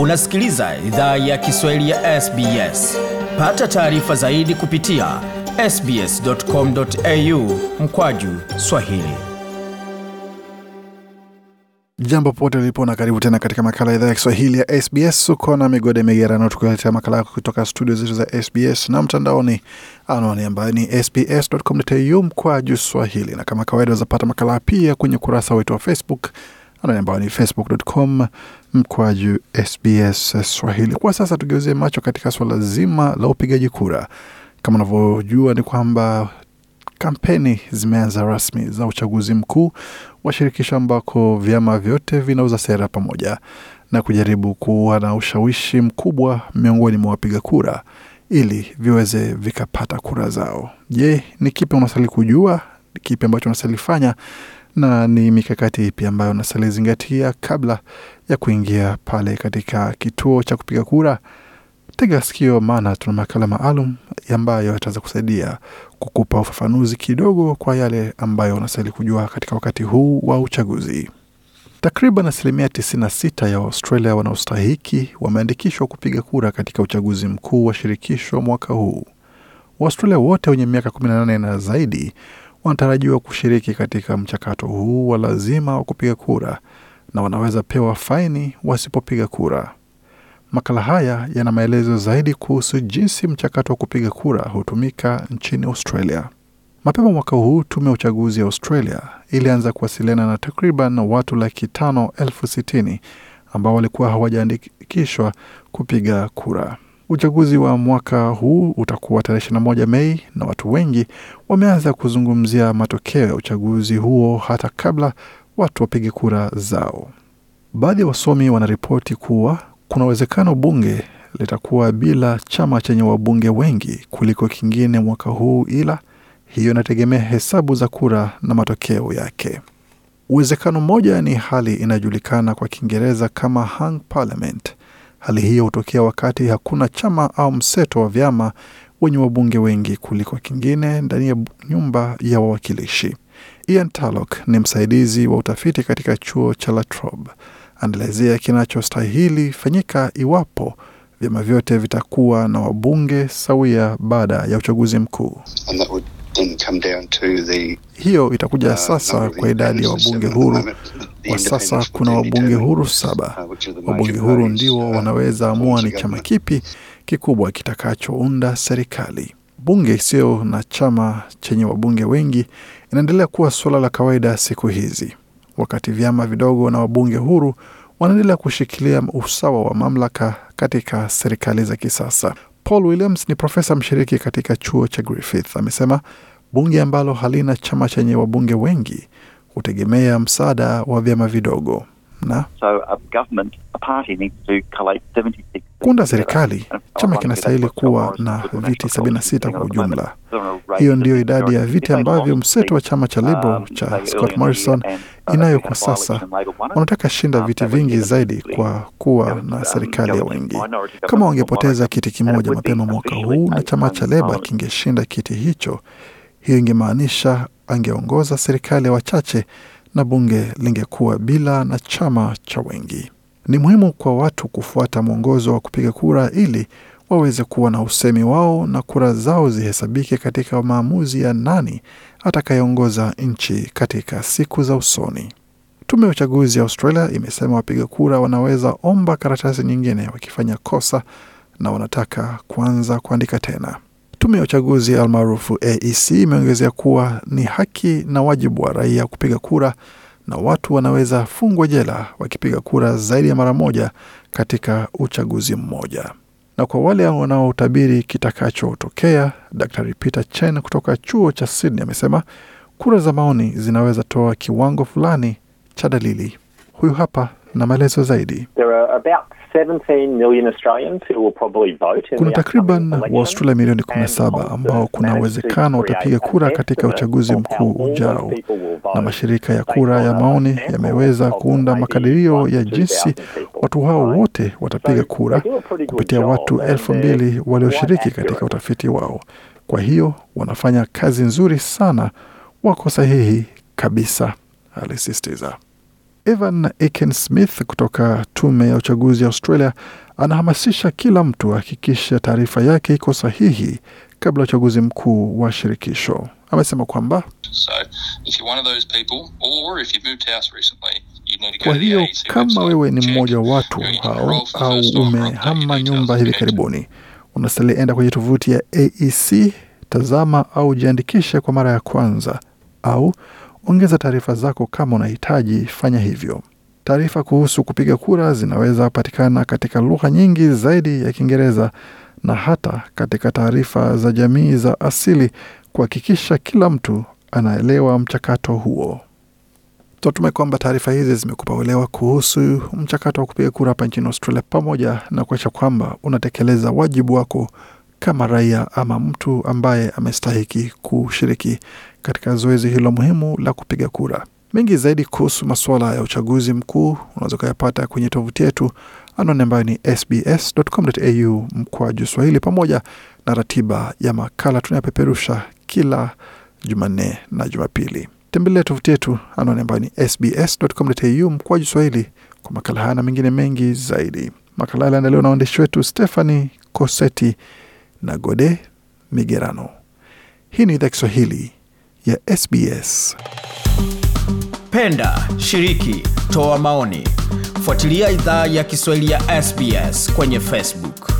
Unasikiliza idhaa ya Kiswahili ya SBS. Pata taarifa zaidi kupitia sbs.com.au mkwaju swahili. Jambo popote ulipo na karibu tena katika makala ya idhaa ya Kiswahili ya SBS. Uko na migode migerano, tukuletea makala kutoka studio zetu za SBS na mtandaoni, anwani ambayo ni sbs.com.au mkwaju swahili, na kama kawaida wazapata makala pia kwenye ukurasa wetu wa Facebook ambayo ni facebook.com mkwaju SBS Swahili. Kwa sasa tugeuzie macho katika suala zima la upigaji kura. Kama unavyojua ni kwamba kampeni zimeanza rasmi za uchaguzi mkuu wa shirikisho ambako vyama vyote vinauza sera pamoja na kujaribu kuwa na ushawishi mkubwa miongoni mwa wapiga kura ili viweze vikapata kura zao. Je, ni kipi unastahili kujua? Ni kipi ambacho unastahili fanya na ni mikakati ipi ambayo nasalizingatia zingatia kabla ya kuingia pale katika kituo cha kupiga kura? Tega sikio, maana tuna makala maalum ambayo yataweza kusaidia kukupa ufafanuzi kidogo kwa yale ambayo unastahili kujua katika wakati huu wa uchaguzi. Takriban asilimia 96 ya Waustralia wanaostahiki wameandikishwa kupiga kura katika uchaguzi mkuu wa shirikisho mwaka huu. Waustralia wote wenye miaka 18 na zaidi wanatarajiwa kushiriki katika mchakato huu wa lazima wa kupiga kura na wanaweza pewa faini wasipopiga kura. Makala haya yana maelezo zaidi kuhusu jinsi mchakato wa kupiga kura hutumika nchini Australia. Mapema mwaka huu tume ya uchaguzi ya Australia ilianza kuwasiliana na takriban watu laki tano elfu sitini ambao walikuwa hawajaandikishwa kupiga kura. Uchaguzi wa mwaka huu utakuwa tarehe 21 Mei na watu wengi wameanza kuzungumzia matokeo ya uchaguzi huo hata kabla watu wapige kura zao. Baadhi ya wasomi wanaripoti kuwa kuna uwezekano bunge litakuwa bila chama chenye wabunge wengi kuliko kingine mwaka huu, ila hiyo inategemea hesabu za kura na matokeo yake. Uwezekano mmoja ni hali inayojulikana kwa Kiingereza kama hung parliament. Hali hiyo hutokea wakati hakuna chama au mseto wa vyama wenye wabunge wengi kuliko kingine ndani ya nyumba ya wawakilishi. Ian Tarlock ni msaidizi wa utafiti katika chuo cha La Trobe, anaelezea kinachostahili fanyika iwapo vyama vyote vitakuwa na wabunge sawia baada ya uchaguzi mkuu. Hiyo itakuja sasa kwa idadi ya wabunge huru. Kwa sasa kuna wabunge huru saba. Wabunge huru ndio wanaweza amua ni chama kipi kikubwa kitakachounda serikali. Bunge isiyo na chama chenye wabunge wengi inaendelea kuwa suala la kawaida siku hizi, wakati vyama vidogo na wabunge huru wanaendelea kushikilia usawa wa mamlaka katika serikali za kisasa. Paul Williams ni profesa mshiriki katika chuo cha Griffith, amesema bunge ambalo halina chama chenye wabunge wengi hutegemea msaada wa vyama vidogo na kuunda serikali. Chama kinastahili kuwa na viti 76 kwa ujumla. Hiyo ndiyo idadi ya viti ambavyo mseto wa chama cha Liberal cha Scott Morrison inayo kwa sasa. Wanataka shinda viti vingi zaidi kwa kuwa na serikali ya wengi. Kama wangepoteza kiti kimoja mapema mwaka huu na chama cha Leba kingeshinda kiti hicho, hiyo ingemaanisha angeongoza serikali ya wachache na bunge lingekuwa bila na chama cha wengi. Ni muhimu kwa watu kufuata mwongozo wa kupiga kura ili waweze kuwa na usemi wao na kura zao zihesabike katika maamuzi ya nani atakayeongoza nchi katika siku za usoni. Tume ya uchaguzi ya Australia imesema wapiga kura wanaweza omba karatasi nyingine wakifanya kosa na wanataka kuanza kuandika tena. Tume ya uchaguzi almaarufu AEC imeongezea kuwa ni haki na wajibu wa raia kupiga kura na watu wanaweza fungwa jela wakipiga kura zaidi ya mara moja katika uchaguzi mmoja. Na kwa wale wanaotabiri kitakachotokea, Dr Peter Chen kutoka chuo cha Sydney amesema kura za maoni zinaweza toa kiwango fulani cha dalili. Huyu hapa na maelezo zaidi. Kuna takriban Waaustralia milioni 17 ambao kuna uwezekano watapiga kura katika uchaguzi mkuu ujao, na mashirika ya kura ya maoni yameweza kuunda makadirio ya jinsi watu hao wote watapiga kura kupitia watu elfu mbili walioshiriki katika utafiti wao. Kwa hiyo wanafanya kazi nzuri sana, wako sahihi kabisa, alisisitiza. Evan Aiken Smith kutoka tume ya uchaguzi ya Australia anahamasisha kila mtu ahakikishe taarifa yake iko sahihi kabla ya uchaguzi mkuu wa shirikisho. Amesema kwamba So if you're one of those people, or if you've moved house recently, you need to go kwa hiyo kama wewe ni mmoja wa watu hao au umehama nyumba hivi karibuni, unastahili enda kwenye tovuti ya AEC, tazama au jiandikishe kwa mara ya kwanza, au ongeza taarifa zako kama unahitaji, fanya hivyo. Taarifa kuhusu kupiga kura zinaweza patikana katika lugha nyingi zaidi ya Kiingereza na hata katika taarifa za jamii za asili kuhakikisha kila mtu anaelewa mchakato huo. Tunatumai kwamba taarifa hizi zimekupa uelewa kuhusu mchakato wa kupiga kura hapa nchini Australia, pamoja na kuakisha kwamba unatekeleza wajibu wako kama raia ama mtu ambaye amestahiki kushiriki katika zoezi hilo muhimu la kupiga kura. Mengi zaidi kuhusu masuala ya uchaguzi mkuu unaweza ukayapata kwenye tovuti yetu anwani ambayo ni sbs.com.au mkwaju Swahili, pamoja na ratiba ya makala tunayopeperusha kila Jumanne na Jumapili. Tembelea tovuti yetu anwani ambayo ni sbs.com.au mkwaju Swahili kwa makala haya na mengine mengi zaidi. Makala yaliandaliwa na waandishi wetu Stephanie Coseti na Gode Migerano. Hii ni idhaa Kiswahili ya SBS. Penda, shiriki, toa maoni. Fuatilia idhaa ya Kiswahili ya SBS kwenye Facebook.